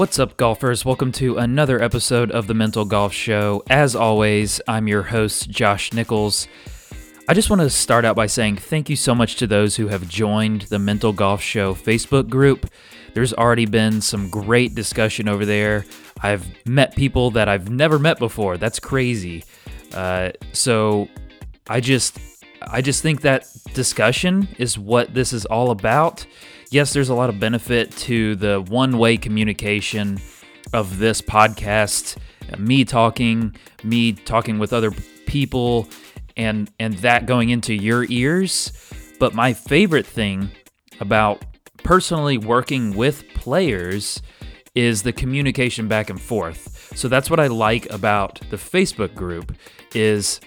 What's up, golfers? Welcome to another episode of the Mental Golf Show. As always, I'm your host, Josh Nichols. I just want to start out by saying thank you so much to those who have joined the Mental Golf Show Facebook group. There's already been some great discussion over there. I've met people that I've never met before. That's crazy. Uh, so I just I just think that discussion is what this is all about. Yes, there's a lot of benefit to the one-way communication of this podcast, uh, me talking, me talking with other people and and that going into your ears. But my favorite thing about personally working with players is the communication back and forth. So that's what I like about the Facebook group is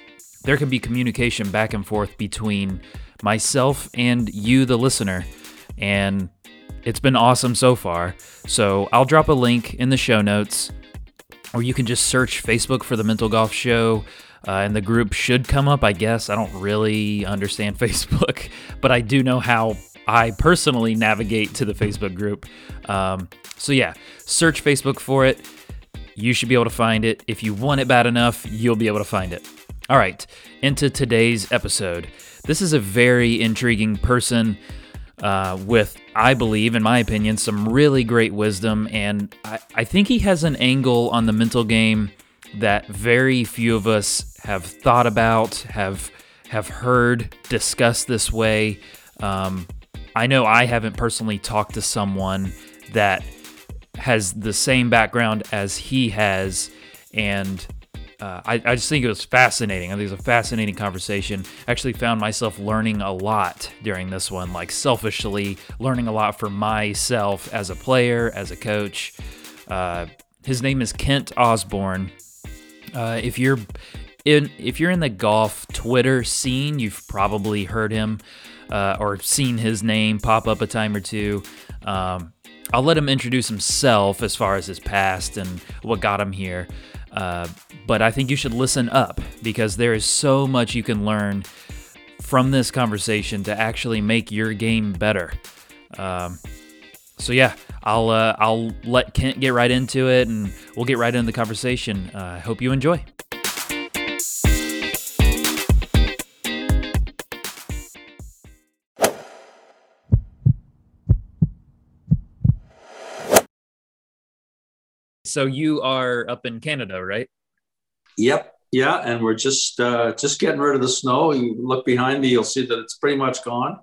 there can be communication back and forth between myself and you the listener and it's been awesome so far. So I'll drop a link in the show notes or you can just search Facebook for the Mental Golf Show. Uh, and the group should come up, I guess. I don't really understand Facebook, but I do know how I personally navigate to the Facebook group. Um, so, yeah, search Facebook for it. You should be able to find it. If you want it bad enough, you'll be able to find it. All right, into today's episode. This is a very intriguing person uh, with, I believe, in my opinion, some really great wisdom. And I, I think he has an angle on the mental game that very few of us have thought about, have have heard discussed this way. Um, I know I haven't personally talked to someone that has the same background as he has, and uh, I, I, just think it was fascinating. I think it was a fascinating conversation. Actually found myself learning a lot during this one, like selfishly learning a lot for myself as a player, as a coach. Uh, his name is Kent Osborne. Uh, if you're in if you're in the golf Twitter scene, you've probably heard him uh, or seen his name pop up a time or two. Um, I'll let him introduce himself as far as his past and what got him here. Uh, but I think you should listen up because there is so much you can learn from this conversation to actually make your game better. Um, so yeah, I'll uh, I'll let Kent get right into it, and we'll get right into the conversation. Uh, I hope you enjoy. So you are up in Canada, right? Yep. Yeah, and we're just uh, just getting rid of the snow. You look behind me, you'll see that it's pretty much gone.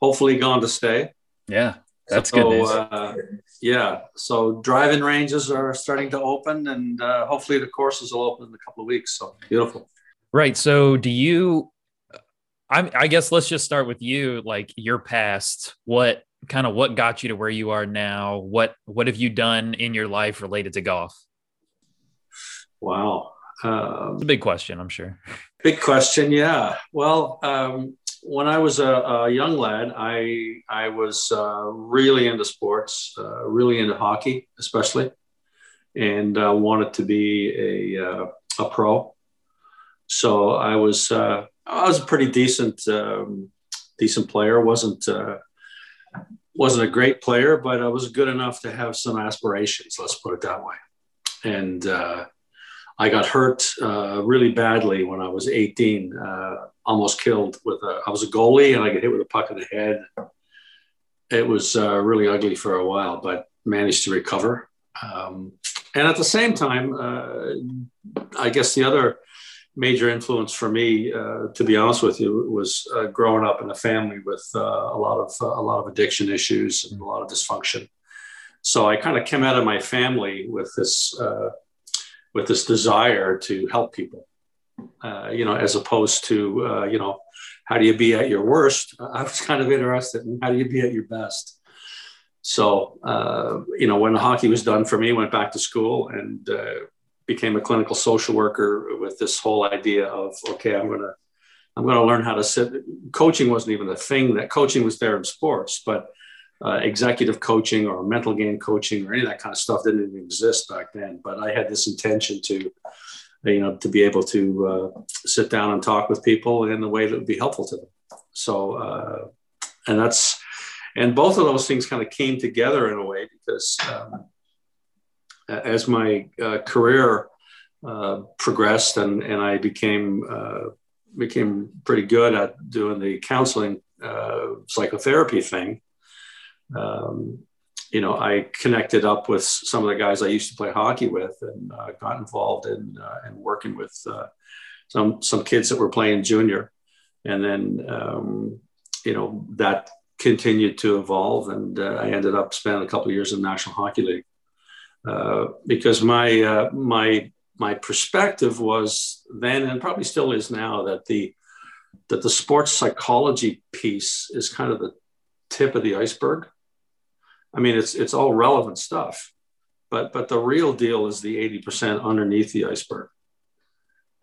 Hopefully, gone to stay. Yeah, that's so, good news. Uh, yeah, so driving ranges are starting to open, and uh, hopefully the courses will open in a couple of weeks. So beautiful. Right. So, do you? I, I guess let's just start with you. Like your past, what kind of what got you to where you are now? What what have you done in your life related to golf? Wow, um, it's a big question, I'm sure. Big question, yeah. Well, um, when I was a, a, young lad, I I was uh, really into sports, uh, really into hockey, especially, and uh, wanted to be a uh, a pro. So I was uh, I was a pretty decent um, decent player. wasn't uh, wasn't a great player, but I was good enough to have some aspirations. Let's put it that way. And I got hurt really badly when I was 18 almost killed with a, I was a goalie and I got hit with a puck in the head. It was uh, really ugly for a while, but managed to recover. Um, and at the same time, uh, I guess the other major influence for me, uh, to be honest with you, was uh, growing up in a family with uh, a lot of a lot of addiction issues and a lot of dysfunction. So I kind of came out of my family with this uh, with this desire to help people uh, you know, as opposed to, uh, you know, how do you be at your worst? I was kind of interested in how do you be at your best. So, you know, when hockey was done for me, went back to school and became a clinical social worker with this whole idea of, okay, I'm to, I'm to learn how to sit. Coaching wasn't even a thing that coaching was there in sports, but uh, executive coaching or mental game coaching or any of that kind of stuff didn't even exist back then. But I had this intention to you know, to be able to uh, sit down and talk with people in a way that would be helpful to them. So, uh, and that's, and both of those things kind of came together in a way because um, as my uh, career uh, progressed and, and I became uh, became pretty good at doing the counseling psychotherapy thing. Um, you know, I connected up with some of the guys I used to play hockey with, and uh, got involved in uh, in working with uh, some some kids that were playing junior, and then um, you know that continued to evolve, and I ended up spending a couple of years in the National Hockey League uh, because my uh, my my perspective was then and probably still is now that the that the sports psychology piece is kind of the tip of the iceberg. I mean, it's it's all relevant stuff, but but the real deal is the eighty percent underneath the iceberg.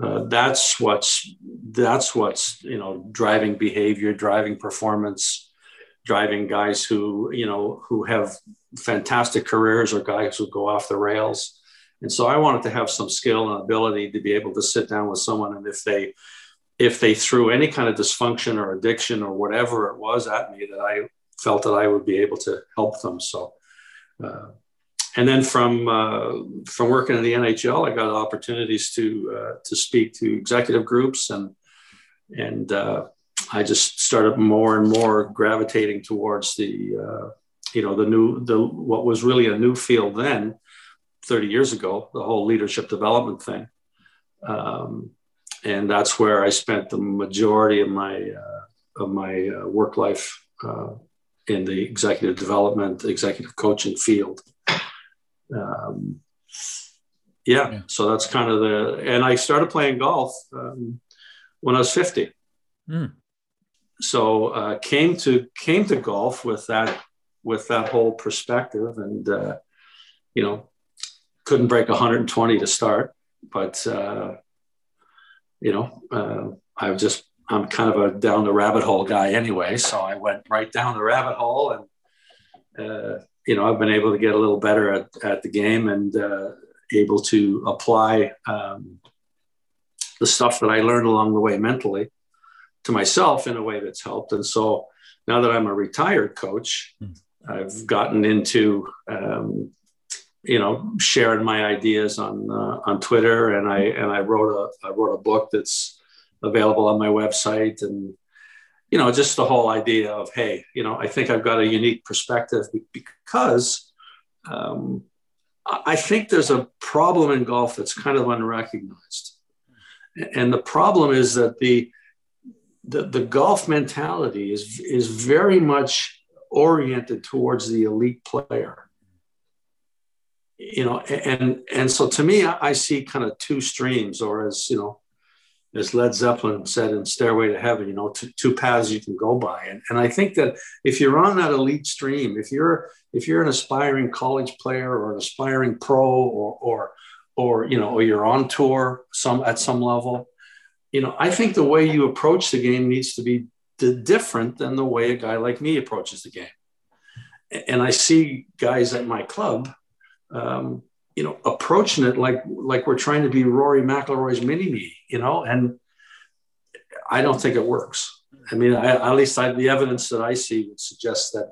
Uh, that's what's that's what's you know driving behavior, driving performance, driving guys who you know who have fantastic careers or guys who go off the rails. And so I wanted to have some skill and ability to be able to sit down with someone and if they if they threw any kind of dysfunction or addiction or whatever it was at me that I felt that I would be able to help them. So uh, and then from uh, from working in the NHL, I got opportunities to uh, to speak to executive groups and and uh, I just started more and more gravitating towards the uh, you know the new the what was really a new field then 30 years ago the whole leadership development thing. Um, and that's where i spent the majority of my uh, of my uh, work life uh, in the executive development executive coaching field. Um, yeah, yeah, so that's kind of the and i started playing golf um, when i was 50 mm. so uh, came to came to golf with that with that whole perspective and uh, you know couldn't break 120 to start but uh, you know uh, i just i'm kind of a down the rabbit hole guy anyway. So i went right down the rabbit hole and uh, you know i've been able to get a little better at, at the game and uh, able to apply um, the stuff that i learned along the way mentally to myself in a way that's helped. And so now that i'm a retired coach mm I've gotten into, um, you know, sharing my ideas on uh, on Twitter, and I and I wrote a I wrote a book that's available on my website, and you know, just the whole idea of hey, you know, I think I've got a unique perspective because um, I think there's a problem in golf that's kind of unrecognized, and the problem is that the the, the golf mentality is is very much oriented towards the elite player. You know and and so to me i, see kind of two streams or as you know as led zeppelin said in stairway to heaven you know two, two paths you can go by. And, and i think that if you're on that elite stream if you're if you're an aspiring college player or an aspiring pro or or or you know or you're on tour some at some level you know i think the way you approach the game needs to be different than the way a guy like me approaches the game. And I see guys at my club, um, you know, approaching it like like we're trying to be Rory McIlroy's mini me, you know, and I don't think it works. I mean, I, at least I, the evidence that I see would suggest that,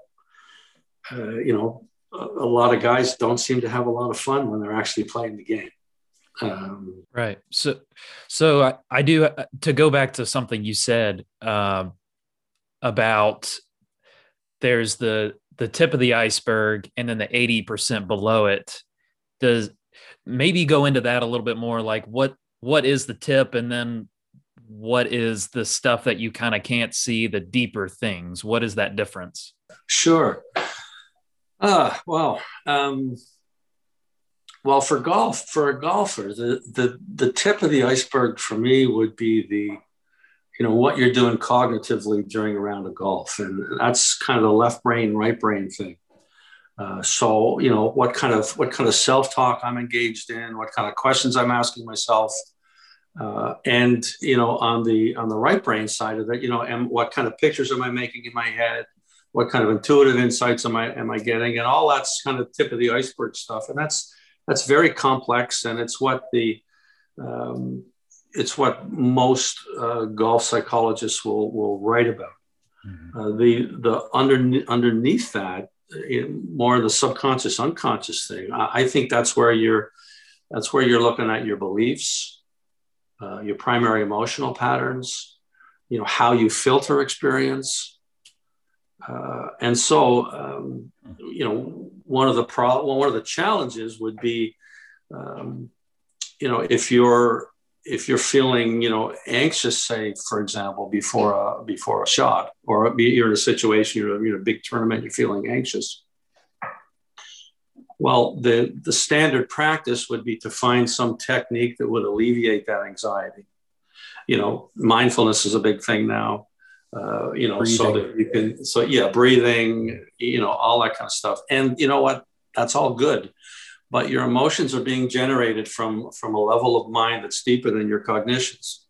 uh, you know, a, a, lot of guys don't seem to have a lot of fun when they're actually playing the game. Um, right. So, so I, I do uh, to go back to something you said. Um, about there's the the tip of the iceberg and then the 80% below it. Does maybe go into that a little bit more like what what is the tip and then what is the stuff that you kind of can't see the deeper things? What is that difference? Sure. Uh well um well for golf for a golfer the the the tip of the iceberg for me would be the you know what you're doing cognitively during a round of golf. And that's kind of the left brain right brain thing. Uh, so you know what kind of what kind of self-talk i'm engaged in what kind of questions i'm asking myself uh, and you know on the on the right brain side of it you know and what kind of pictures am i making in my head? What kind of intuitive insights am i am i getting? And all that's kind of tip of the iceberg stuff. And that's that's very complex. And it's what the um, it's what most uh, golf psychologists will will write about. Mm-hmm. Uh, the the under, underneath that more the subconscious, unconscious thing. I, I, think that's where you're that's where you're looking at your beliefs, uh, your primary emotional patterns, you know how you filter experience. Uh, and so, um, you know, one of the pro- one of the challenges would be, um, you know, if you're if you're feeling, you know, anxious, say, for example, before a before a shot, or you're in a situation, you're in a big tournament, you're feeling anxious. Well, the the standard practice would be to find some technique that would alleviate that anxiety. You know, mindfulness is a big thing now. Uh, you know, breathing. so that you can, so yeah, breathing, you know, all that kind of stuff. And you know what? That's all good but your emotions are being generated from from a level of mind that's deeper than your cognitions.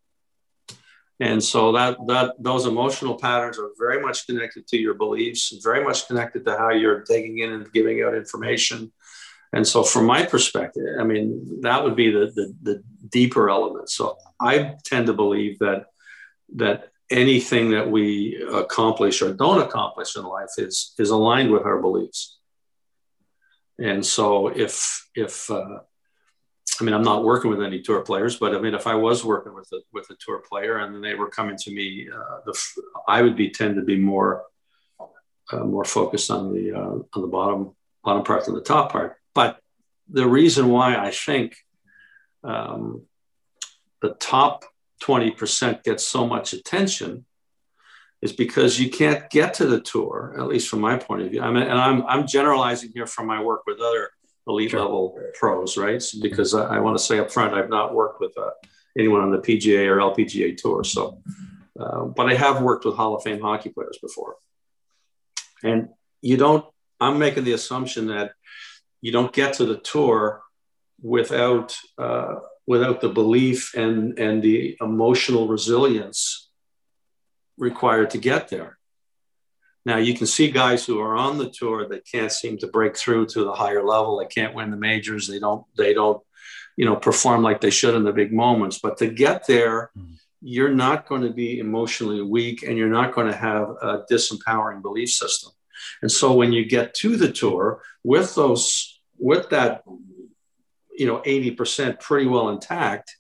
And so that that those emotional patterns are very much connected to your beliefs very much connected to how you're taking in and giving out information. And so from my perspective i mean that would be the the, the deeper element. So i tend to believe that that anything that we accomplish or don't accomplish in life is is aligned with our beliefs and so if if uh, I mean I'm not working with any tour players, but I mean if I was working with a with a tour player and they were coming to me, uh, the I would be tend to be more uh, more focused on the uh, on the bottom bottom part than the top part. But the reason why I think um, the top 20% gets so much attention is because you can't get to the tour, at least from my point of view. I mean, and I'm, I'm generalizing here from my work with other elite sure. level pros, right? So because I, I, want to say up front, I've not worked with uh, anyone on the PGA or LPGA tour. So, uh, but I have worked with Hall of Fame hockey players before. And you don't, I'm making the assumption that you don't get to the tour without, uh, without the belief and, and the emotional resilience required to get there. Now you can see guys who are on the tour that can't seem to break through to the higher level. They can't win the majors. They don't. They don't. You know, perform like they should in the big moments. But to get there, mm-hmm. you're not going to be emotionally weak, and you're not going to have a disempowering belief system. And so when you get to the tour with those, with that, you know, eighty percent pretty well intact,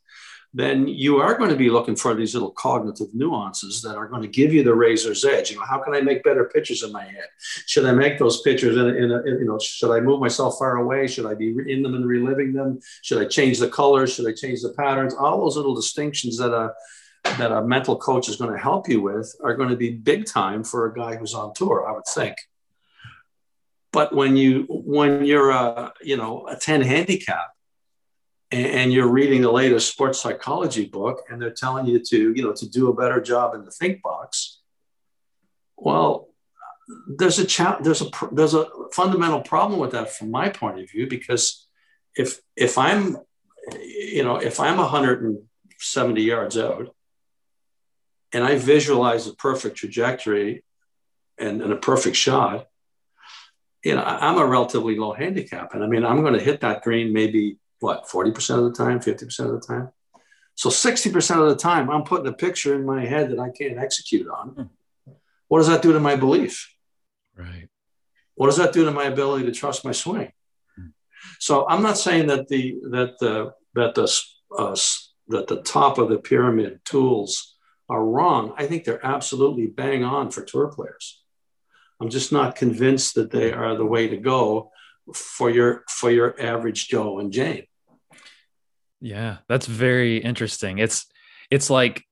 then you are going to be looking for these little cognitive nuances that are going to give you the razor's edge. You know, how can I make better pictures in my head? Should I make those pictures in, a, in, a, you know, should I move myself far away? Should I be in them and reliving them? Should I change the colors? Should I change the patterns? All those little distinctions that a that a mental coach is going to help you with are going to be big time for a guy who's on tour, I would think. But when you when you're a you know a 10 handicap and you're reading the latest sports psychology book and they're telling you to you know to do a better job in the think box. Well there's a cha- there's a there's a fundamental problem with that from my point of view because if if i'm you know if i'm 170 yards out and i visualize a perfect trajectory and, and a perfect shot you know i'm a relatively low handicap. And i mean i'm going to hit that green maybe what, 40% of the time, 50% of the time? So 60% of the time, I'm putting a picture in my head that I can't execute on. Hmm. What does that do to my belief? Right. What does that do to my ability to trust my swing? Hmm. So I'm not saying that the that the that the uh, that the top of the pyramid tools are wrong. I think they're absolutely bang on for tour players. I'm just not convinced that they are the way to go for your for your average Joe and Jane. Yeah, that's very interesting. It's it's like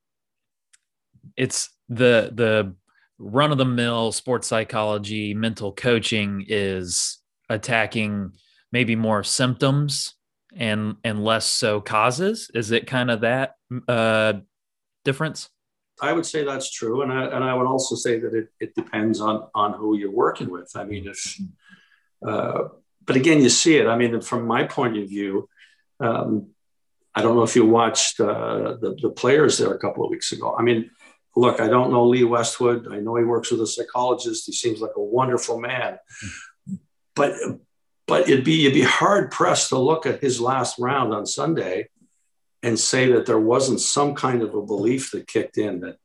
it's the the run of the mill sports psychology mental coaching is attacking maybe more symptoms and and less so causes. Is it kind of that uh difference? I would say that's true and i and i would also say that it, it depends on on who you're working with. I mean if uh but again you see it. I mean from my point of view um I don't know if you watched uh, the, the players there a couple of weeks ago. I mean, look, I don't know Lee Westwood. I know he works with a psychologist. He seems like a wonderful man. But but it'd be you'd be hard pressed to look at his last round on Sunday and say that there wasn't some kind of a belief that kicked in that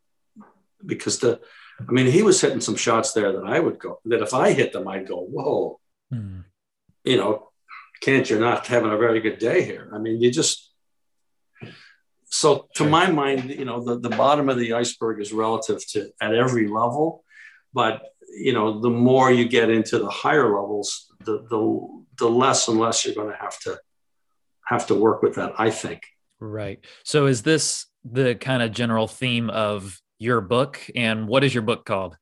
because the I mean, he was hitting some shots there that I would go, that if I hit them, I'd go, whoa, mm. you know, can't you're not having a very good day here. I mean, you just, so to my mind, you know, the, the bottom of the iceberg is relative to at every level, but you know, the more you get into the higher levels, the, the, the less and less you're going to have to have to work with that, I think. Right. So is this the kind of general theme of your book and what is your book called?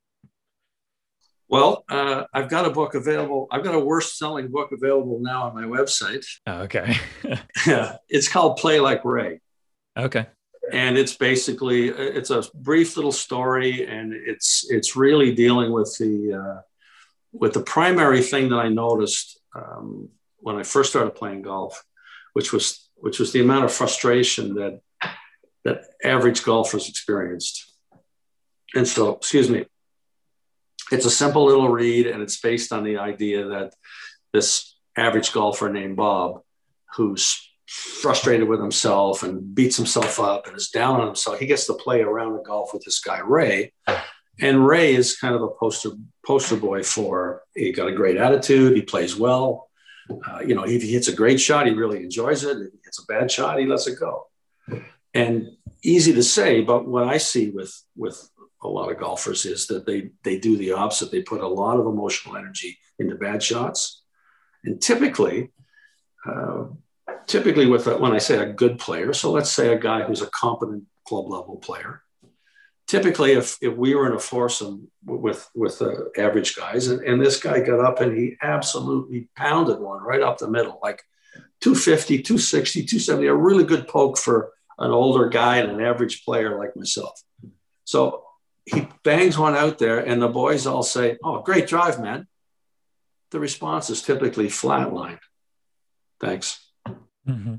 Well, uh, I've got a book available. I've got a worst selling book available now on my website. Oh, okay. yeah, it's called Play Like Ray. Okay. And it's basically it's a brief little story, and it's it's really dealing with the uh, with the primary thing that I noticed um, when I first started playing golf, which was which was the amount of frustration that that average golfers experienced. And so, excuse me, it's a simple little read, and it's based on the idea that this average golfer named Bob, who's frustrated with himself and beats himself up and is down on himself, he gets to play around the golf with this guy Ray. And Ray is kind of a poster poster boy for he got a great attitude, he plays well. Uh, you know, if he hits a great shot, he really enjoys it. If he hits a bad shot, he lets it go. And easy to say, but what I see with with a lot of golfers is that they they do the opposite. They put a lot of emotional energy into bad shots, and typically, uh, typically with a, when I say a good player, so let's say a guy who's a competent club level player. Typically, if, if we were in a foursome with with uh, average guys, and, and this guy got up and he absolutely pounded one right up the middle, like 250, 260, 270, a really good poke for an older guy and an average player like myself. So he bangs one out there, and the boys all say, Oh, great drive, man. The response is typically flatline. Thanks. Mm-hmm.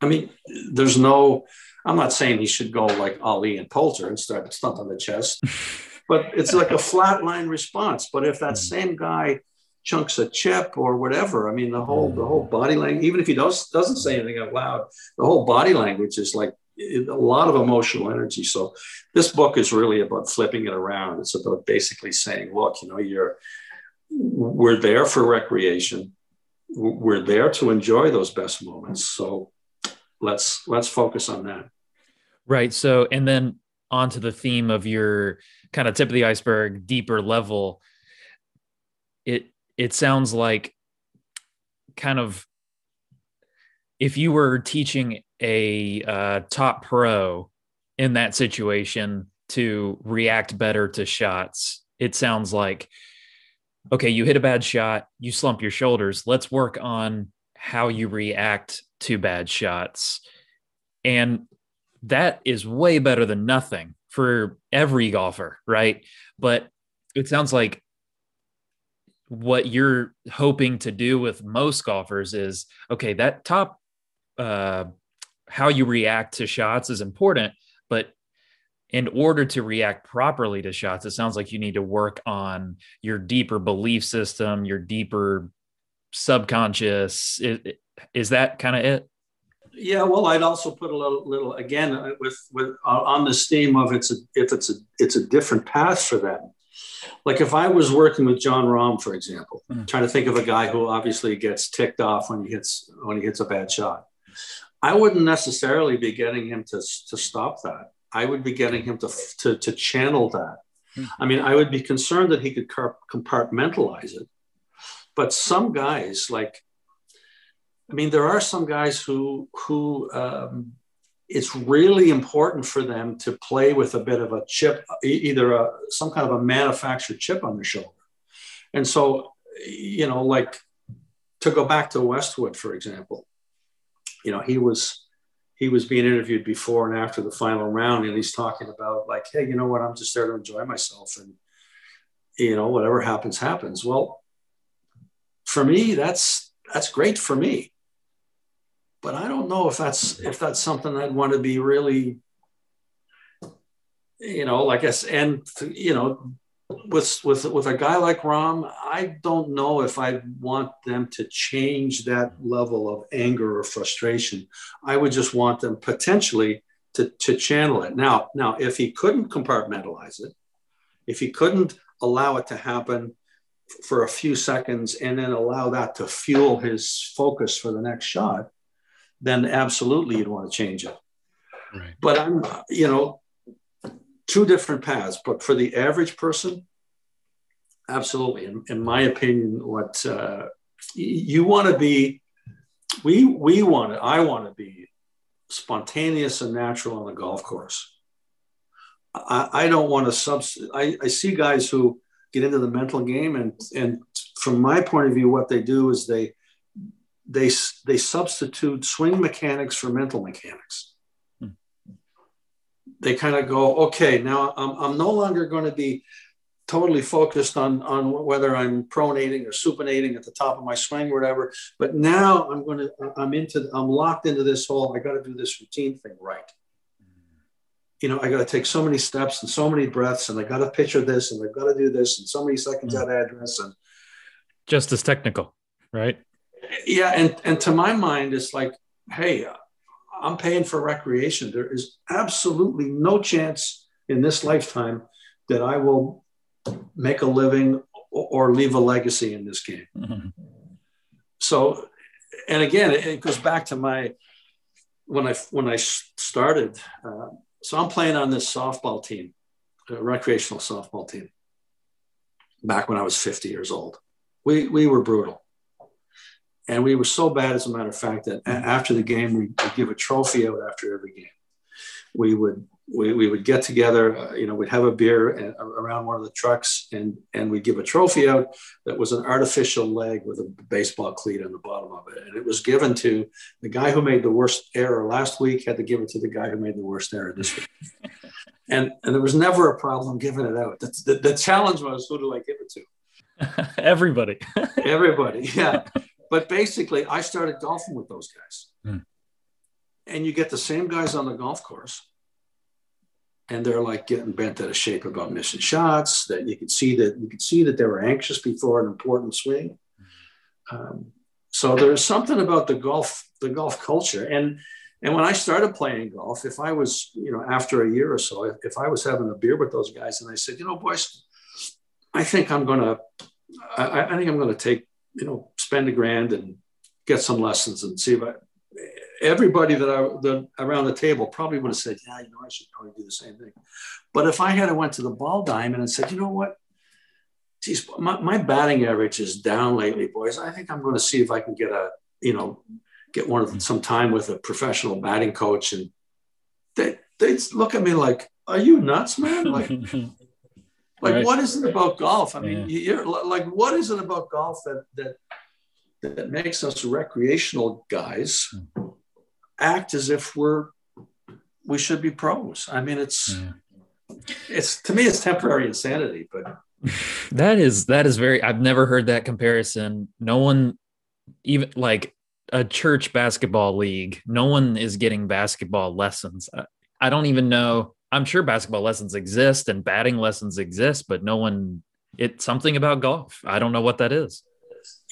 I mean, there's no, I'm not saying he should go like Ali and Poulter and start stumping the chest, but it's like a flatline response. But if that mm-hmm. same guy chunks a chip or whatever, I mean, the whole the whole body language, even if he does doesn't say anything out loud, the whole body language is like a lot of emotional energy. So this book is really about flipping it around. It's about basically saying, look, you know, you're we're there for recreation. We're there to enjoy those best moments. So let's let's focus on that. Right. So and then onto the theme of your kind of tip of the iceberg, deeper level. It it sounds like kind of if you were teaching a uh, top pro in that situation to react better to shots. It sounds like, okay, you hit a bad shot, you slump your shoulders. Let's work on how you react to bad shots. And that is way better than nothing for every golfer, right? But it sounds like what you're hoping to do with most golfers is okay, that top uh, how you react to shots is important, but in order to react properly to shots, it sounds like you need to work on your deeper belief system, your deeper subconscious. Is, is that kind of it? Yeah, well, I'd also put a little, little again uh, with with uh, on this theme of it's a if it's a it's a different path for them. Like if I was working with Jon Rahm, for example, mm. trying to think of a guy who obviously gets ticked off when he hits when he hits a bad shot. I wouldn't necessarily be getting him to, to stop that. I would be getting him to, to, to channel that. I mean, I would be concerned that he could compartmentalize it. But some guys, like, I mean, there are some guys who who um, it's really important for them to play with a bit of a chip, either a, some kind of a manufactured chip on their shoulder. And so, you know, like to go back to Westwood, for example, you know, he was he was being interviewed before and after the final round, and he's talking about like, hey, you know what? I'm just there to enjoy myself, and you know, whatever happens, happens. Well, for me, that's that's great for me, but I don't know if that's if that's something I'd want to be really, you know, like I said, and you know, with with with a guy like Rahm, I don't know if I want them to change that level of anger or frustration. I would just want them potentially to, to channel it. Now, now, if he couldn't compartmentalize it, if he couldn't allow it to happen for a few seconds and then allow that to fuel his focus for the next shot, then absolutely you'd want to change it. Right. But I'm, you know, two different paths. But for the average person, absolutely, in, in my opinion, what uh, you want to be, we we want to, I want to be spontaneous and natural on the golf course. I, I don't want to substitute. I, I see guys who get into the mental game, and and from my point of view, what they do is they they they substitute swing mechanics for mental mechanics. They kind of go, okay, now I'm, I'm no longer going to be totally focused on on whether I'm pronating or supinating at the top of my swing or whatever. But now I'm going to I'm into I'm locked into this whole I got to do this routine thing right. You know, I got to take so many steps and so many breaths, and I got to picture this, and I've got to do this, and so many seconds mm. at address, and just as technical, right? Yeah, and and to my mind, it's like, hey, I'm paying for recreation. There is absolutely no chance in this lifetime that I will make a living or leave a legacy in this game. Mm-hmm. So, and again, it goes back to my when I when I started. Uh, so I'm playing on this softball team, a recreational softball team. Back when I was 50 years old, we we were brutal, and we were so bad, as a matter of fact, that after the game we would give a trophy out after every game. We would we, we would get together, uh, you know, we'd have a beer and, uh, around one of the trucks and, and we'd give a trophy out that was an artificial leg with a baseball cleat on the bottom of it. And it was given to the guy who made the worst error last week had to give it to the guy who made the worst error this week. and, and there was never a problem giving it out. The, the, the challenge was, who do I give it to? Everybody. Everybody. Yeah. But basically I started golfing with those guys. Hmm. And you get the same guys on the golf course and they're like getting bent out of shape about missing shots that you could see that you could see that they were anxious before an important swing um, so there's something about the golf the golf culture and and when i started playing golf if i was you know after a year or so if, if i was having a beer with those guys and i said you know boys i think i'm gonna I, I think i'm gonna take you know spend a grand and get some lessons and see if i everybody that I the, around the table probably would have said, "Yeah, you know, I should probably do the same thing." But if I had went to the ball diamond and said, "You know what? Geez, my, my batting average is down lately, boys. I think I'm going to see if I can get a, you know, get one of some time with a professional batting coach." And they they look at me like, "Are you nuts, man? Like." like right. what is it about golf i mean yeah. you're like what is it about golf that that that makes us recreational guys hmm act as if we're we should be pros. I mean, it's yeah. it's to me it's temporary insanity, but that is that is very. I've never heard that comparison. No one, even like a church basketball league, no one is getting basketball lessons. I, I don't even know. I'm sure basketball lessons exist and batting lessons exist, but no one. It's something about golf. I don't know what that is.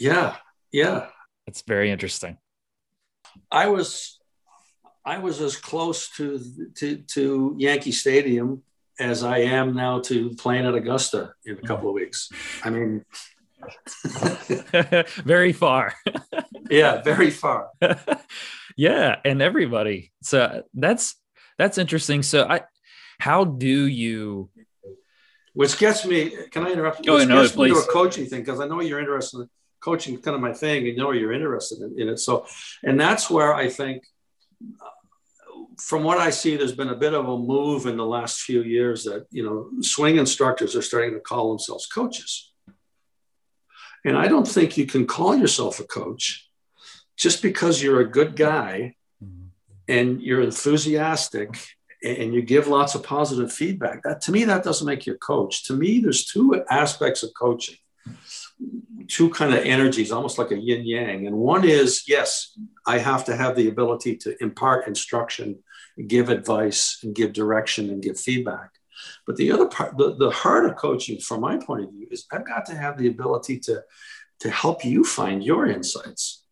Yeah, yeah, it's very interesting. I was I was as close to, to, to Yankee Stadium as I am now to playing at Augusta in a couple of weeks. I mean, very far. yeah, very far. yeah, and everybody. So that's that's interesting. So I how do you which gets me can I interrupt you? Oh, no, gets me to a coaching thing because I know you're interested in coaching is kind of my thing and you know you're interested in, in it. So and that's where I think from what I see, there's been a bit of a move in the last few years that, you know, swing instructors are starting to call themselves coaches. And I don't think you can call yourself a coach just because you're a good guy mm-hmm. and you're enthusiastic and you give lots of positive feedback. That to me, that doesn't make you a coach. To me, there's two aspects of coaching two kind of energies, almost like a yin yang. And one is, yes, I have to have the ability to impart instruction, give advice, and give direction and give feedback. But the other part, the, the heart of coaching, from my point of view, is I've got to have the ability to, to help you find your insights,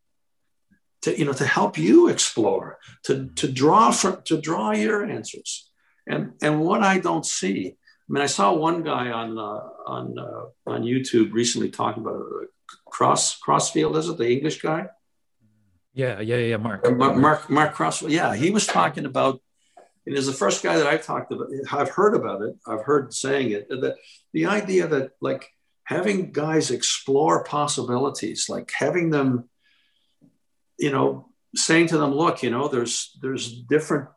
to you know to help you explore to to draw from to draw your answers and and what i don't see i mean i saw one guy on uh, on uh, on youtube recently talking about uh, cross crossfield is it the english guy yeah yeah yeah mark mark mark, mark crossfield yeah he was talking about and is the first guy that I've talked about. I've heard about it. I've heard saying it. That the idea that like having guys explore possibilities, like having them you know, saying to them, look, you know, there's there's different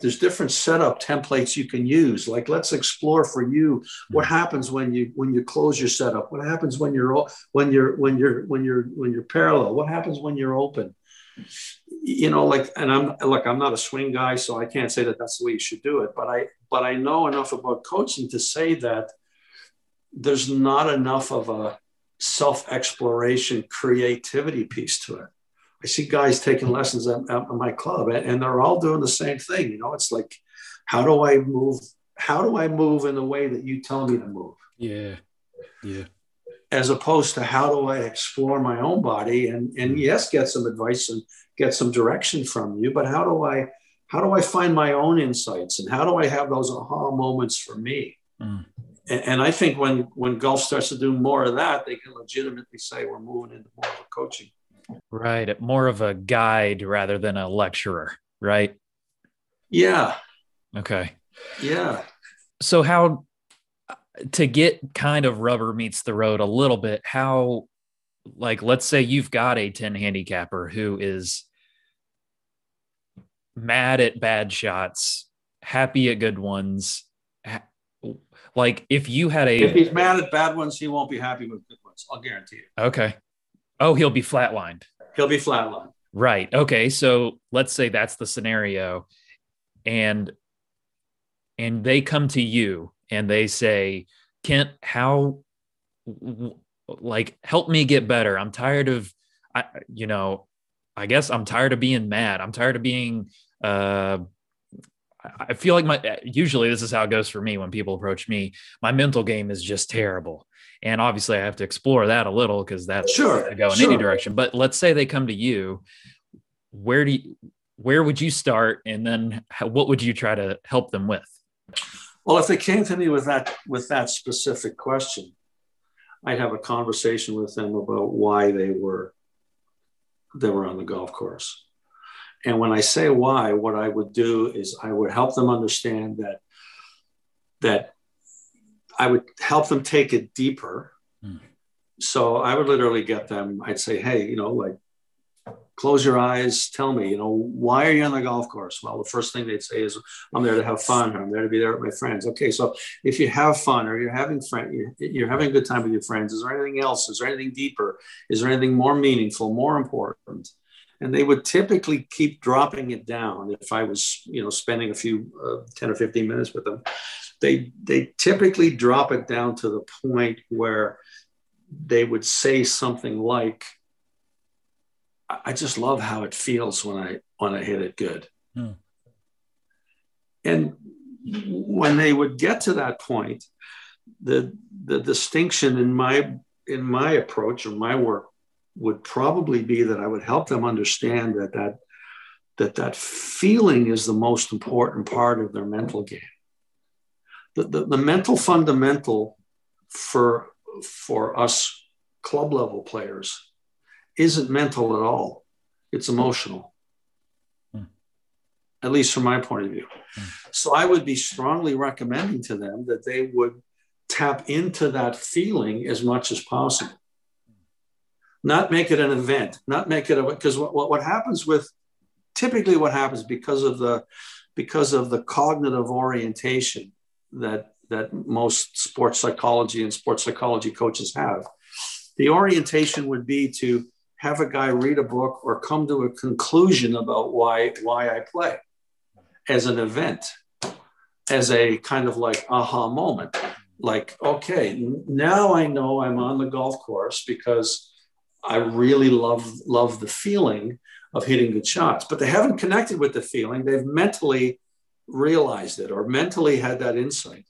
there's different setup templates you can use. Like let's explore for you what mm-hmm. happens when you when you close your setup. What happens when you're when you're when you're when you're when you're parallel. What happens when you're open. You know, like, and I'm look, I'm not a swing guy, so I can't say that that's the way you should do it. But I but I know enough about coaching to say that there's not enough of a self exploration creativity piece to it. I see guys taking lessons at, at my club, and they're all doing the same thing. You know, it's like, how do I move? How do I move in the way that you tell me to move? Yeah, yeah. As opposed to how do I explore my own body and and yes, get some advice and get some direction from you, but how do I how do I find my own insights and how do I have those aha moments for me? Mm. And, and I think when when golf starts to do more of that, they can legitimately say we're moving into more of a coaching Right. More of a guide rather than a lecturer, right? Yeah. Okay. Yeah. So, how to get kind of rubber meets the road a little bit, how, like, let's say you've got a 10 handicapper who is mad at bad shots, happy at good ones. Like, if you had a. If he's mad at bad ones, he won't be happy with good ones. I'll guarantee you. Okay. Oh, he'll be flatlined. He'll be flatlined. Right. Okay. So let's say that's the scenario, and and they come to you and they say, Kent, how like help me get better. I'm tired of I you know, I guess I'm tired of being mad. I'm tired of being uh I feel like my usually this is how it goes for me when people approach me. My mental game is just terrible. And obviously, I have to explore that a little because that's sure to go in sure. any direction. But let's say they come to you, where do you, where would you start, and then how, what would you try to help them with? Well, if they came to me with that with that specific question, I'd have a conversation with them about why they were they were on the golf course. And when I say why, what I would do is I would help them understand that that I would help them take it deeper. Mm. So I would literally get them, I'd say, hey, you know, like, close your eyes, tell me, you know, why are you on the golf course? Well, the first thing they'd say is, I'm there to have fun, I'm there to be there with my friends. Okay, so if you have fun or you're having friend, you're having a good time with your friends, is there anything else? Is there anything deeper? Is there anything more meaningful, more important? and they would typically keep dropping it down if i was you know spending a few uh, 10 or 15 minutes with them they they typically drop it down to the point where they would say something like i just love how it feels when i when i hit it good hmm. and when they would get to that point the the distinction in my in my approach or my work would probably be that i would help them understand that that that that feeling is the most important part of their mental game the, the, the mental fundamental for for us club level players isn't mental at all. It's emotional. Hmm. at least from my point of view. Hmm. so i would be strongly recommending to them that they would tap into that feeling as much as possible. Not make it an event. Not make it a because what, what happens with typically what happens because of the because of the cognitive orientation that that most sports psychology and sports psychology coaches have. The orientation would be to have a guy read a book or come to a conclusion about why why I play as an event, as a kind of like aha moment. Like, okay, now I know I'm on the golf course because I really love love the feeling of hitting good shots. But they haven't connected with the feeling. They've mentally realized it or mentally had that insight.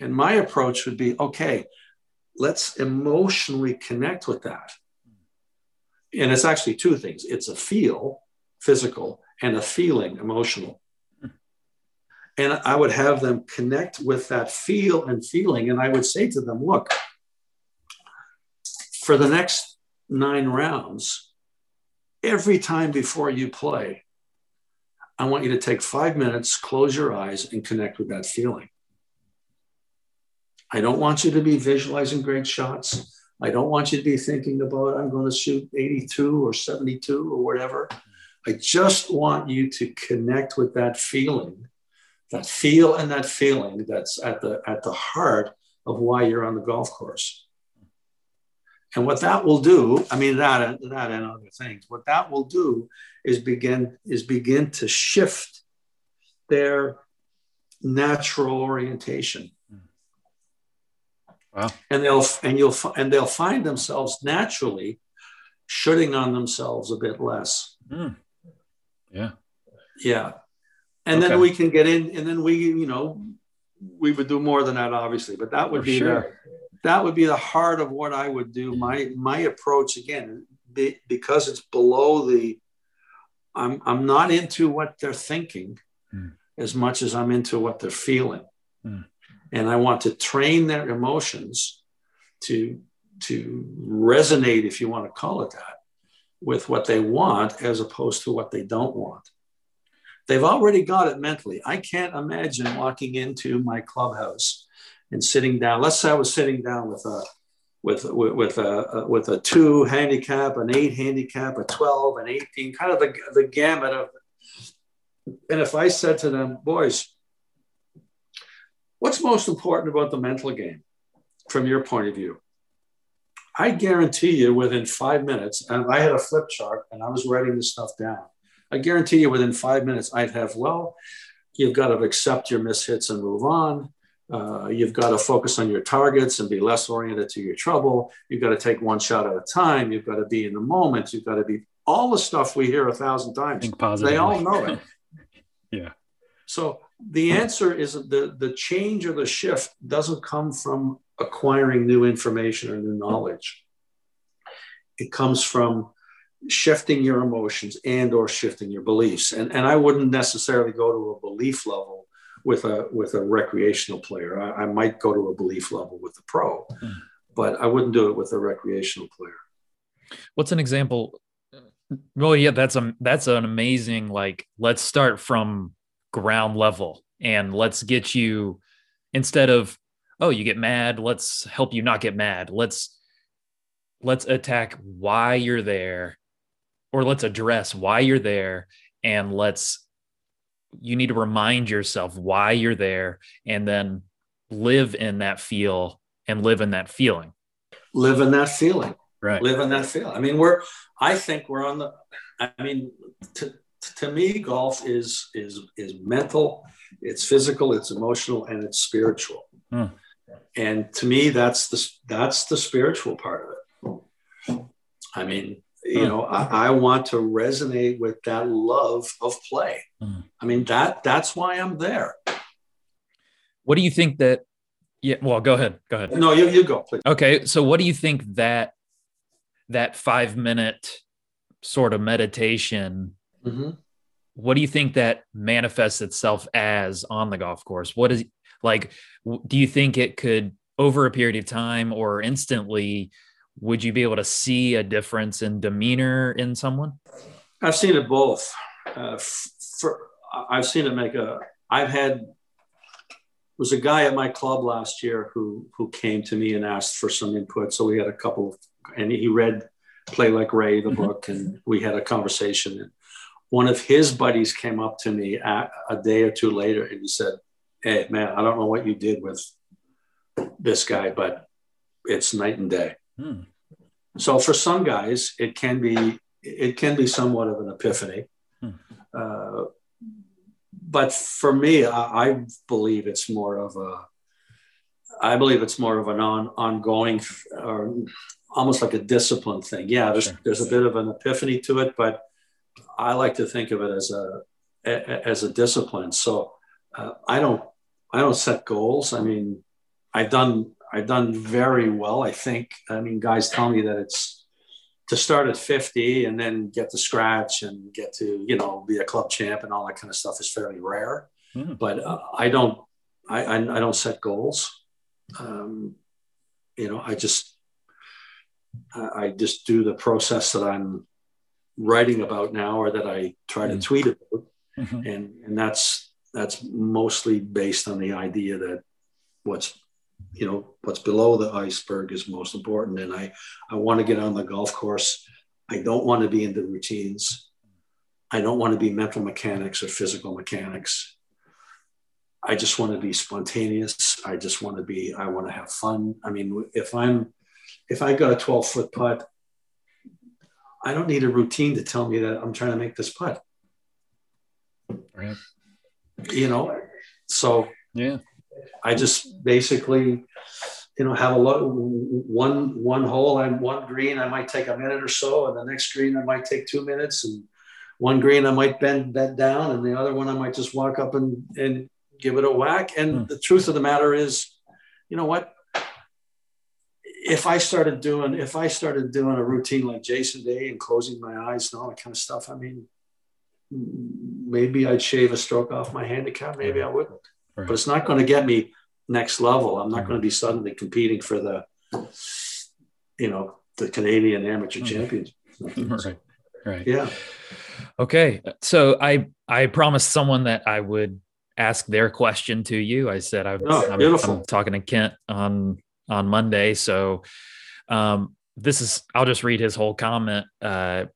And my approach would be okay, let's emotionally connect with that. and it's actually two things it's a feel, physical, and a feeling, emotional. And I would have them connect with that feel and feeling. And I would say to them, look, for the next nine rounds, every time before you play, I want you to take five minutes, close your eyes, and connect with that feeling. I don't want you to be visualizing great shots. I don't want you to be thinking about, I'm going to shoot 82 or 72 or whatever. I just want you to connect with that feeling, that feel and that feeling that's at the, at the heart of why you're on the golf course. And what that will do, I mean that that and other things, what that will do is begin is begin to shift their natural orientation. Wow. And they'll and you'll and they'll find themselves naturally shooting on themselves a bit less. Mm. Yeah. Yeah. And okay. then we can get in, and then we, you know, we would do more than that, obviously, but that would For be sure. That would be the heart of what I would do. My my approach again, be, because it's below the. I'm I'm not into what they're thinking, mm. as much as I'm into what they're feeling. Mm and I want to train their emotions to to resonate, if you want to call it that, with what they want as opposed to what they don't want. They've already got it mentally. I can't imagine walking into my clubhouse and sitting down. Let's say I was sitting down with a with with, with a with a two handicap, an eight handicap, a twelve, an eighteen, kind of the the gamut of. And if I said to them, boys, What's most important about the mental game from your point of view? I guarantee you within five minutes, and I had a flip chart and I was writing this stuff down. I guarantee you within five minutes, I'd have, well, you've got to accept your mishits and move on. Uh, you've got to focus on your targets and be less oriented to your trouble. You've got to take one shot at a time. You've got to be in the moment. You've got to be all the stuff we hear a thousand times. They all know it. yeah. So the answer is the, the change or the shift doesn't come from acquiring new information or new knowledge. It comes from shifting your emotions and or shifting your beliefs. And, and I wouldn't necessarily go to a belief level with a with a recreational player. I, I might go to a belief level with a pro, mm. but I wouldn't do it with a recreational player. What's an example? Well, yeah, that's a that's an amazing like. Let's start from ground level and let's get you instead of oh you get mad let's help you not get mad let's let's attack why you're there or let's address why you're there and let's you need to remind yourself why you're there and then live in that feel and live in that feeling live in that feeling right live in that feeling i mean we're i think we're on the i mean to to me, golf is is is mental, it's physical, it's emotional, and it's spiritual. Hmm. And to me, that's the that's the spiritual part of it. I mean, you know, I, I, want to resonate with that love of play. Hmm. I mean, that that's why I'm there. What do you think that? Yeah, well, go ahead. Go ahead. No, you you go, please. Okay, so what do you think that that five minute sort of meditation Mm-hmm. What do you think that manifests itself as on the golf course? What is like, do you think it could, over a period of time or instantly, would you be able to see a difference in demeanor in someone? I've seen it both. Uh, for, I've seen it make a, I've had, was a guy at my club last year who who came to me and asked for some input. So we had a couple of, and he read Play Like Ray, the mm-hmm. book, and we had a conversation. And one of his buddies came up to me a, a day or two later and he said, Hey, man, I don't know what you did with this guy, but it's night and day. Hmm. So for some guys, it can be it can be somewhat of an epiphany. Hmm. Uh, but for me, I, I, believe it's more of a I believe it's more of an on, ongoing or almost like a discipline thing. Yeah, there's sure. there's a bit of an epiphany to it, but I like to think of it as a, as a discipline. So uh, I don't I don't set goals. I mean, I've done I've done very well. I think. I mean, guys tell me that it's to start at 50 and then get to scratch and get to you know be a club champ and all that kind of stuff is fairly rare mm. but uh, i don't I, I, I don't set goals um, you know i just i just do the process that i'm writing about now or that i try mm. to tweet about mm-hmm. and and that's that's mostly based on the idea that what's you know what's below the iceberg is most important. And i i want to get on the golf course. I don't want to be in the routines. I don't want to be mental mechanics or physical mechanics. I just want to be spontaneous. I just want to be i want to have fun. I mean if i'm if i got a 12 foot putt i don't need a routine to tell me that i'm trying to make this putt. Right. You know so yeah I just basically, you know, have a look, one one hole and one green. I might take a minute or so, and the next green I might take two minutes, and one green I might bend that down, and the other one I might just walk up and and give it a whack. And hmm. the truth of the matter is, you know what? If I started doing if I started doing a routine like Jason Day and closing my eyes and all that kind of stuff, I mean, maybe I'd shave a stroke off my handicap. Maybe I wouldn't right. but it's not going to get me next level. I'm not mm-hmm. going to be suddenly competing for the, you know, the Canadian amateur mm-hmm. champions. Right. Right. Yeah. Okay. So I I promised someone that I would ask their question to you. I said I, oh, I'm, I'm, talking to Kent on on Monday. So um, this is I'll just read his whole comment. Uh,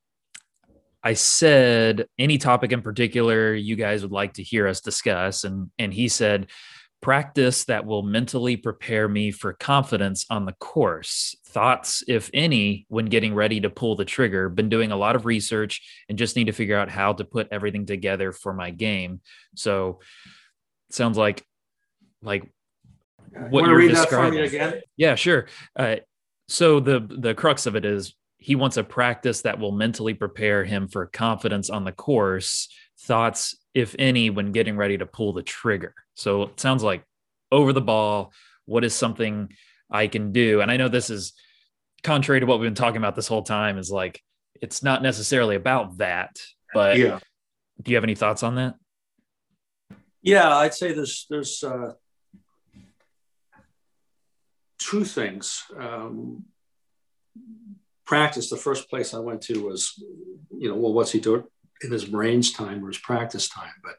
I said any topic in particular you guys would like to hear us discuss, and and he said practice that will mentally prepare me for confidence on the course. Thoughts, if any, when getting ready to pull the trigger. Been doing a lot of research and just need to figure out how to put everything together for my game. So sounds like like what you're describing. again? Yeah, sure. Uh, so the the crux of it is he wants a practice that will mentally prepare him for confidence on the course. Thoughts, if any, when getting ready to pull the trigger. So it sounds like over the ball, what is something I can do? And I know this is contrary to what we've been talking about this whole time, is like it's not necessarily about that, but yeah. do you have any thoughts on that? Yeah, I'd say there's there's uh, two things. Um, practice, the first place I went to was, you know, well, what's he doing in his range time or his practice time? But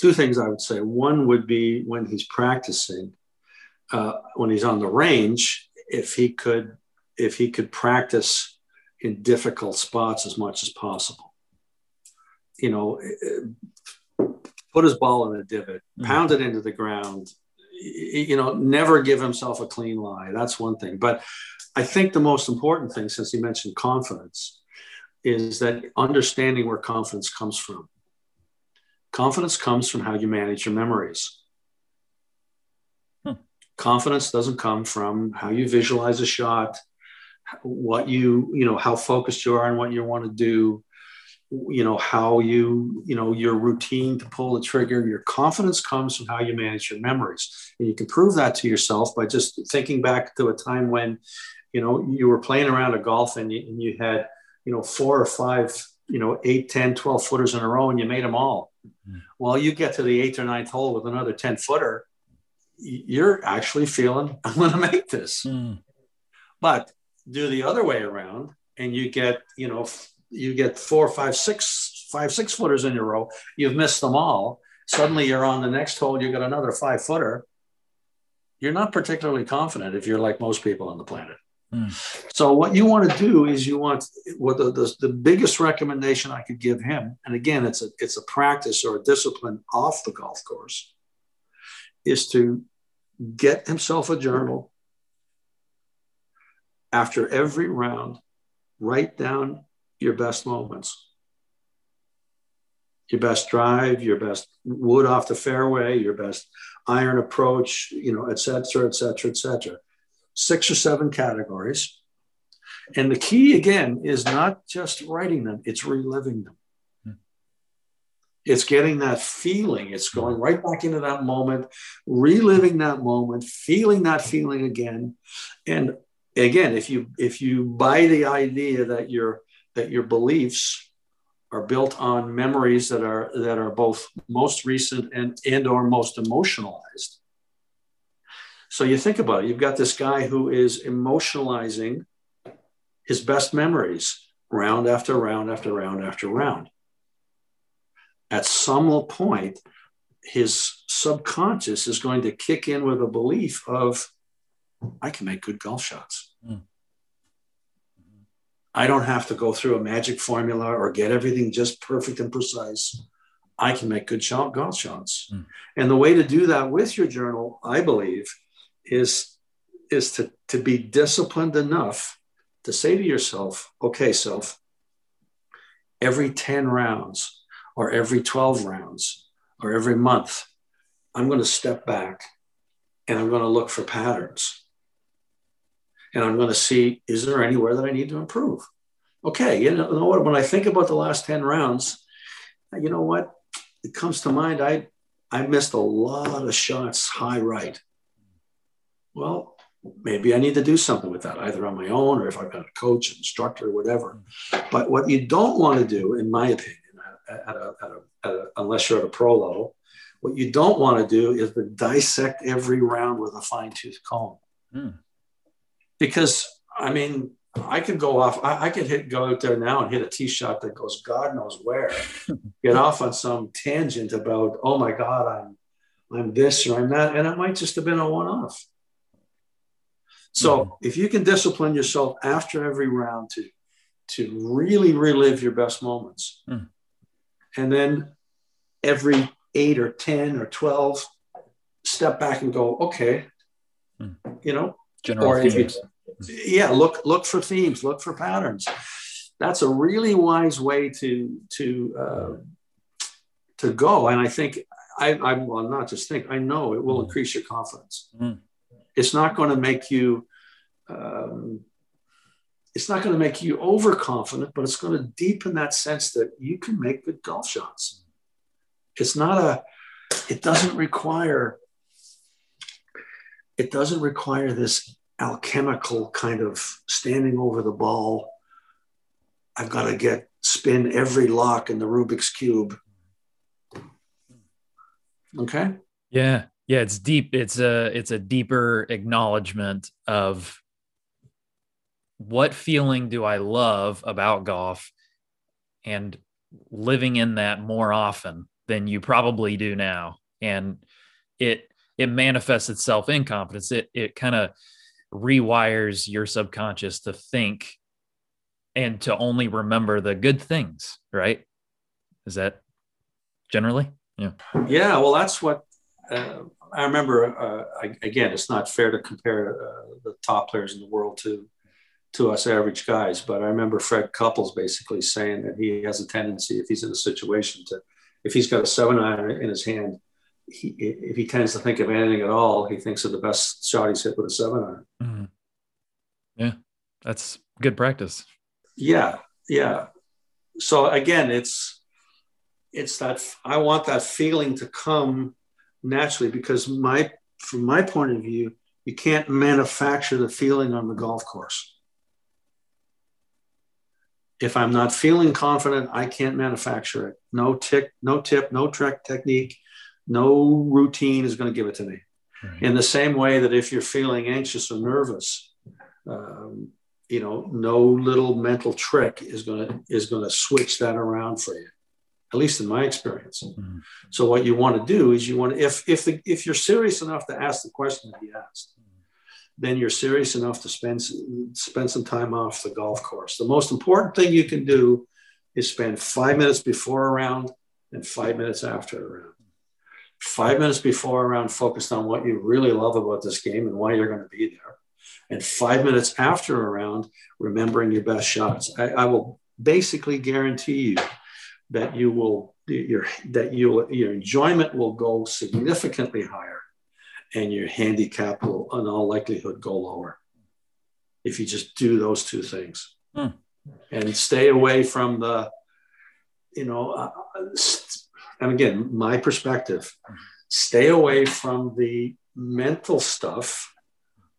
two things I would say. One would be when he's practicing, uh, when he's on the range, if he could, if he could practice in difficult spots as much as possible. You know, put his ball in a divot, mm-hmm. pound it into the ground. You know, never give himself a clean lie. That's one thing. But I think the most important thing, since he mentioned confidence, is that understanding where confidence comes from. Confidence comes from how you manage your memories. Hmm. Confidence doesn't come from how you visualize a shot, what you, you know, how focused you are on what you want to do, you know, how you, you know, your routine to pull the trigger. Your confidence comes from how you manage your memories. And you can prove that to yourself by just thinking back to a time when you know, you were playing around a golf and you, and you had, you know, four or five, you know, eight, 10, 12 footers in a row and you made them all. Mm. Well, you get to the eighth or ninth hole with another 10 footer, you're actually feeling, I'm going to make this. Mm. But do the other way around and you get, you know, you get four, five, six, five, six footers in a row. You've missed them all. Suddenly you're on the next hole, you got another five footer. You're not particularly confident if you're like most people on the planet. Hmm. So what you want to do is you want what the, the, the, biggest recommendation I could give him, and again, it's a it's a practice or a discipline off the golf course, is to get himself a journal. After every round, write down your best moments. Your best drive, your best wood off the fairway, your best iron approach, you know, et cetera, et cetera, et cetera six or seven categories. And the key again is not just writing them, it's reliving them. Hmm. It's getting that feeling. It's going right back into that moment, reliving that moment, feeling that feeling again. And again, if you if you buy the idea that your that your beliefs are built on memories that are that are both most recent and and or most emotionalized. So you think about it, you've got this guy who is emotionalizing his best memories round after round after round after round. At some point, his subconscious is going to kick in with a belief of, I can make good golf shots. Mm. I don't have to go through a magic formula or get everything just perfect and precise. I can make good shot, golf shots. Mm. And the way to do that with your journal, I believe, is, is to, to be disciplined enough to say to yourself, okay, self, every 10 rounds or every 12 rounds or every month, I'm going to step back and I'm going to look for patterns. And I'm going to see, is there anywhere that I need to improve? Okay, you know, what? When I think about the last 10 rounds, you know what? It comes to mind, I, I missed a lot of shots high right. Well, maybe I need to do something with that, either on my own or if I've got a coach, instructor, whatever. But what you don't want to do, in my opinion, at a, at a, at a, unless you're at a pro level, what you don't want to do is to dissect every round with a fine tooth comb. Mm. Because, I mean, I could go off, I, I, could hit, go out there now and hit a tee shot that goes God knows where, get off on some tangent about, oh my God, I'm, I'm this or I'm that. And it might just have been a one off. So mm-hmm. if you can discipline yourself after every round to to really relive your best moments, mm. and then every eight or ten or twelve, step back and go, okay, mm. you know, general or themes. You, yeah, look look for themes, look for patterns. That's a really wise way to to uh, to go, and I think I, I will not just think I know it will mm. increase your confidence. Mm it's not going to make you um, it's not going to make you overconfident, but it's going to deepen that sense that you can make good golf shots. It's not a, it doesn't require, it doesn't require this alchemical kind of standing over the ball. I've got to get spin every lock in the Rubik's cube. Okay. Yeah yeah it's deep it's a it's a deeper acknowledgement of what feeling do i love about golf and living in that more often than you probably do now and it it manifests itself in confidence. It it kind of rewires your subconscious to think and to only remember the good things right? Is that generally? Yeah. Yeah well that's what uh, I remember uh, I, again, it's not fair to compare uh, the top players in the world to to us average guys, but I remember Fred Couples basically saying that he has a tendency, if he's in a situation, to if he's got a seven iron in his hand, he, if he tends to think of anything at all, he thinks of the best shot he's hit with a seven iron. Mm-hmm. Yeah, that's good practice. Yeah, yeah. So again, it's it's that I want that feeling to come naturally because my from my point of view you can't manufacture the feeling on the golf course if i'm not feeling confident i can't manufacture it no tick no tip no trick technique no routine is going to give it to me right. in the same way that if you're feeling anxious or nervous um, you know no little mental trick is going to is going to switch that around for you at least in my experience. Mm-hmm. So what you want to do is you want to, if if the, if you're serious enough to ask the question that he asked, then you're serious enough to spend spend some time off the golf course. The most important thing you can do is spend five minutes before a round and five minutes after a round. Five minutes before a round, focused on what you really love about this game and why you're going to be there. And five minutes after a round, remembering your best shots. I, I will basically guarantee you that you will your that you your enjoyment will go significantly higher and your handicap will in all likelihood go lower if you just do those two things hmm. and stay away from the you know uh, and again my perspective stay away from the mental stuff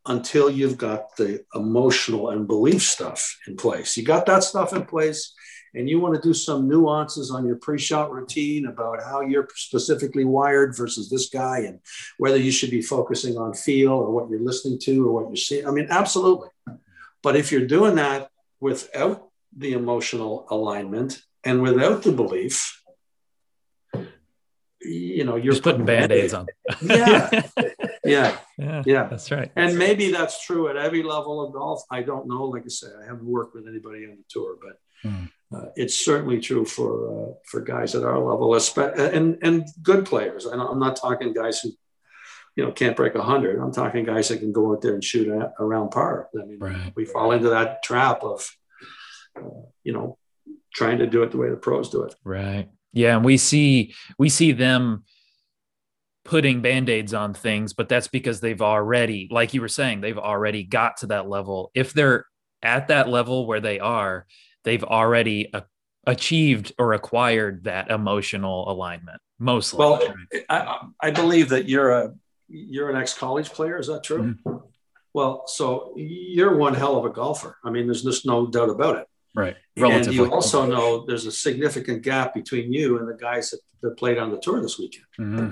until you've got the emotional and belief stuff in place. You got that stuff in place, and you want to do some nuances on your pre-shot routine about how you're specifically wired versus this guy, and whether you should be focusing on feel or what you're listening to or what you're seeing. I mean, absolutely. But if you're doing that without the emotional alignment and without the belief, you know, you're just putting band-aids on. yeah. Yeah. Yeah. Yeah. That's right. And maybe that's true at every level of golf. I don't know. Like I say I haven't worked with anybody on the tour, but mm. uh, it's certainly true for uh, for guys at our level, and and good players. And I'm not talking guys who, you know, can't break a hundred. I'm talking guys that can go out there and shoot around par. I mean, right. we fall into that trap of, uh, you know, trying to do it the way the pros do it. Right. Yeah, and we see we see them putting band-aids on things, but that's because they've already, like you were saying, they've already got to that level. If they're at that level where they are, they've already a- achieved or acquired that emotional alignment mostly. Well, I, I, believe that you're a you're an ex-college player. Is that true? Mm-hmm. Well, so you're one hell of a golfer. I mean, there's just no doubt about it. Right. Relatively. And you also know there's a significant gap between you and the guys that, that played on the tour this weekend. Mm-hmm.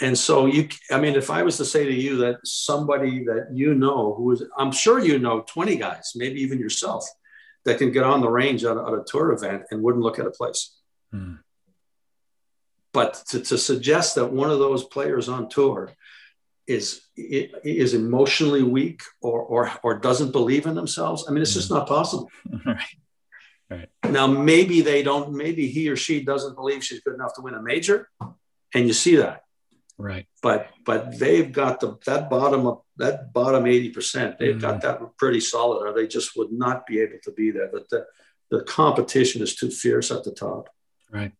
And so you, I mean, if I was to say to you that somebody that you know who is, I'm sure you know 20 guys, maybe even yourself, that can get on the range at, at a tour event and wouldn't look at a place. Hmm. But to, to suggest that one of those players on tour is is emotionally weak or or or doesn't believe in themselves, I mean, it's just hmm. not possible. right. Right. Now, maybe they don't. Maybe he or she doesn't believe she's good enough to win a major, and you see that. Right. But but they've got the that bottom of that bottom 80%, they've mm-hmm. got that pretty solid, or they just would not be able to be there. But the, the competition is too fierce at the top. Right.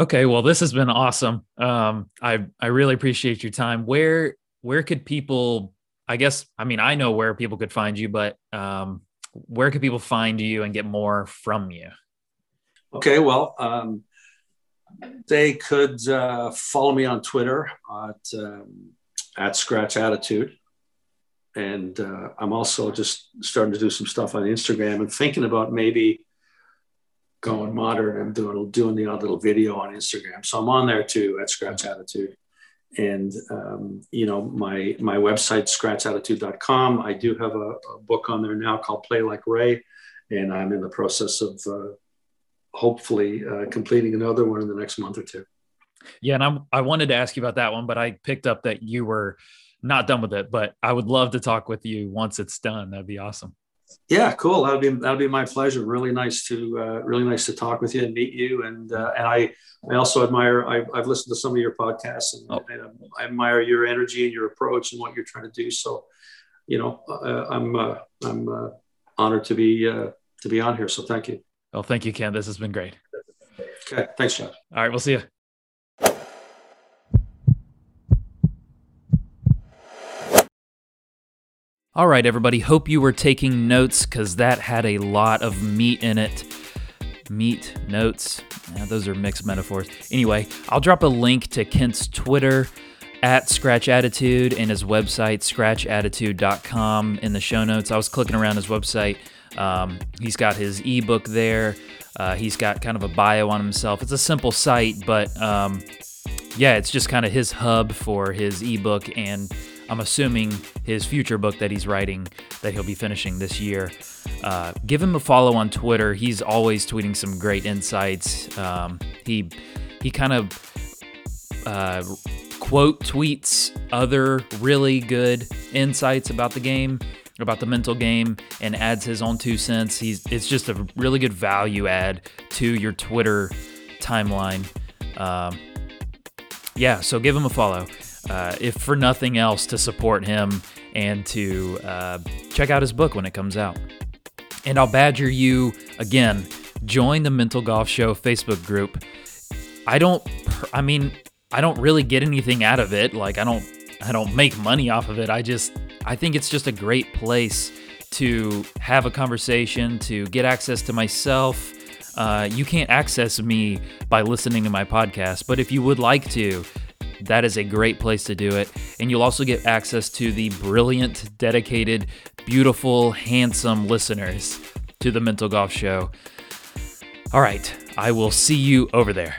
Okay. Well, this has been awesome. Um, I I really appreciate your time. Where where could people I guess I mean I know where people could find you, but um, where could people find you and get more from you? Okay, well, um, they could uh, follow me on Twitter at, um, at Scratch Attitude. And uh, I'm also just starting to do some stuff on Instagram and thinking about maybe going modern and doing, doing the odd little video on Instagram. So I'm on there too at Scratch Attitude. And, um, you know, my, my website, scratchattitude.com. I do have a, a, book on there now called Play Like Ray. And I'm in the process of uh, hopefully uh, completing another one in the next month or two. Yeah, and I'm, I wanted to ask you about that one, but I picked up that you were not done with it. But I would love to talk with you once it's done. That'd be awesome. Yeah, cool. That'd be that'd be my pleasure. Really nice to uh, really nice to talk with you and meet you. And uh, and I I also admire. I, have listened to some of your podcasts and, oh. and, I admire your energy and your approach and what you're trying to do. So, you know, uh, I'm uh, I'm uh, honored to be uh, to be on here. So thank you. Well, thank you, Kent. This has been great. Okay. Thanks, Josh. All right. We'll see you. All right, everybody. Hope you were taking notes because that had a lot of meat in it. Meat, notes. Yeah, those are mixed metaphors. Anyway, I'll drop a link to Kent's Twitter at Scratch Attitude and his website, scratchattitude.com, in the show notes. I was clicking around his website um, he's got his ebook there. Uh, he's got kind of a bio on himself. It's a simple site, but um, yeah, it's just kind of his hub for his ebook, and I'm assuming his future book that he's writing that he'll be finishing this year. Uh, give him a follow on Twitter. He's always tweeting some great insights. Um, he he kind of uh, quote tweets other really good insights about the game about the mental game and adds his own two cents. He's it's just a really good value add to your Twitter timeline. Um, yeah, so give him a follow, uh, if for nothing else, to support him and to uh, check out his book when it comes out. And I'll badger you again. Join the Mental Golf Show Facebook group. I don't. I mean, I don't really get anything out of it. Like I don't. I don't make money off of it. I just I think it's just a great place to have a conversation, to get access to myself. Uh, you can't access me by listening to my podcast, but if you would like to, that is a great place to do it. And you'll also get access to the brilliant, dedicated, beautiful, handsome listeners to the Mental Golf Show. All right, I will see you over there.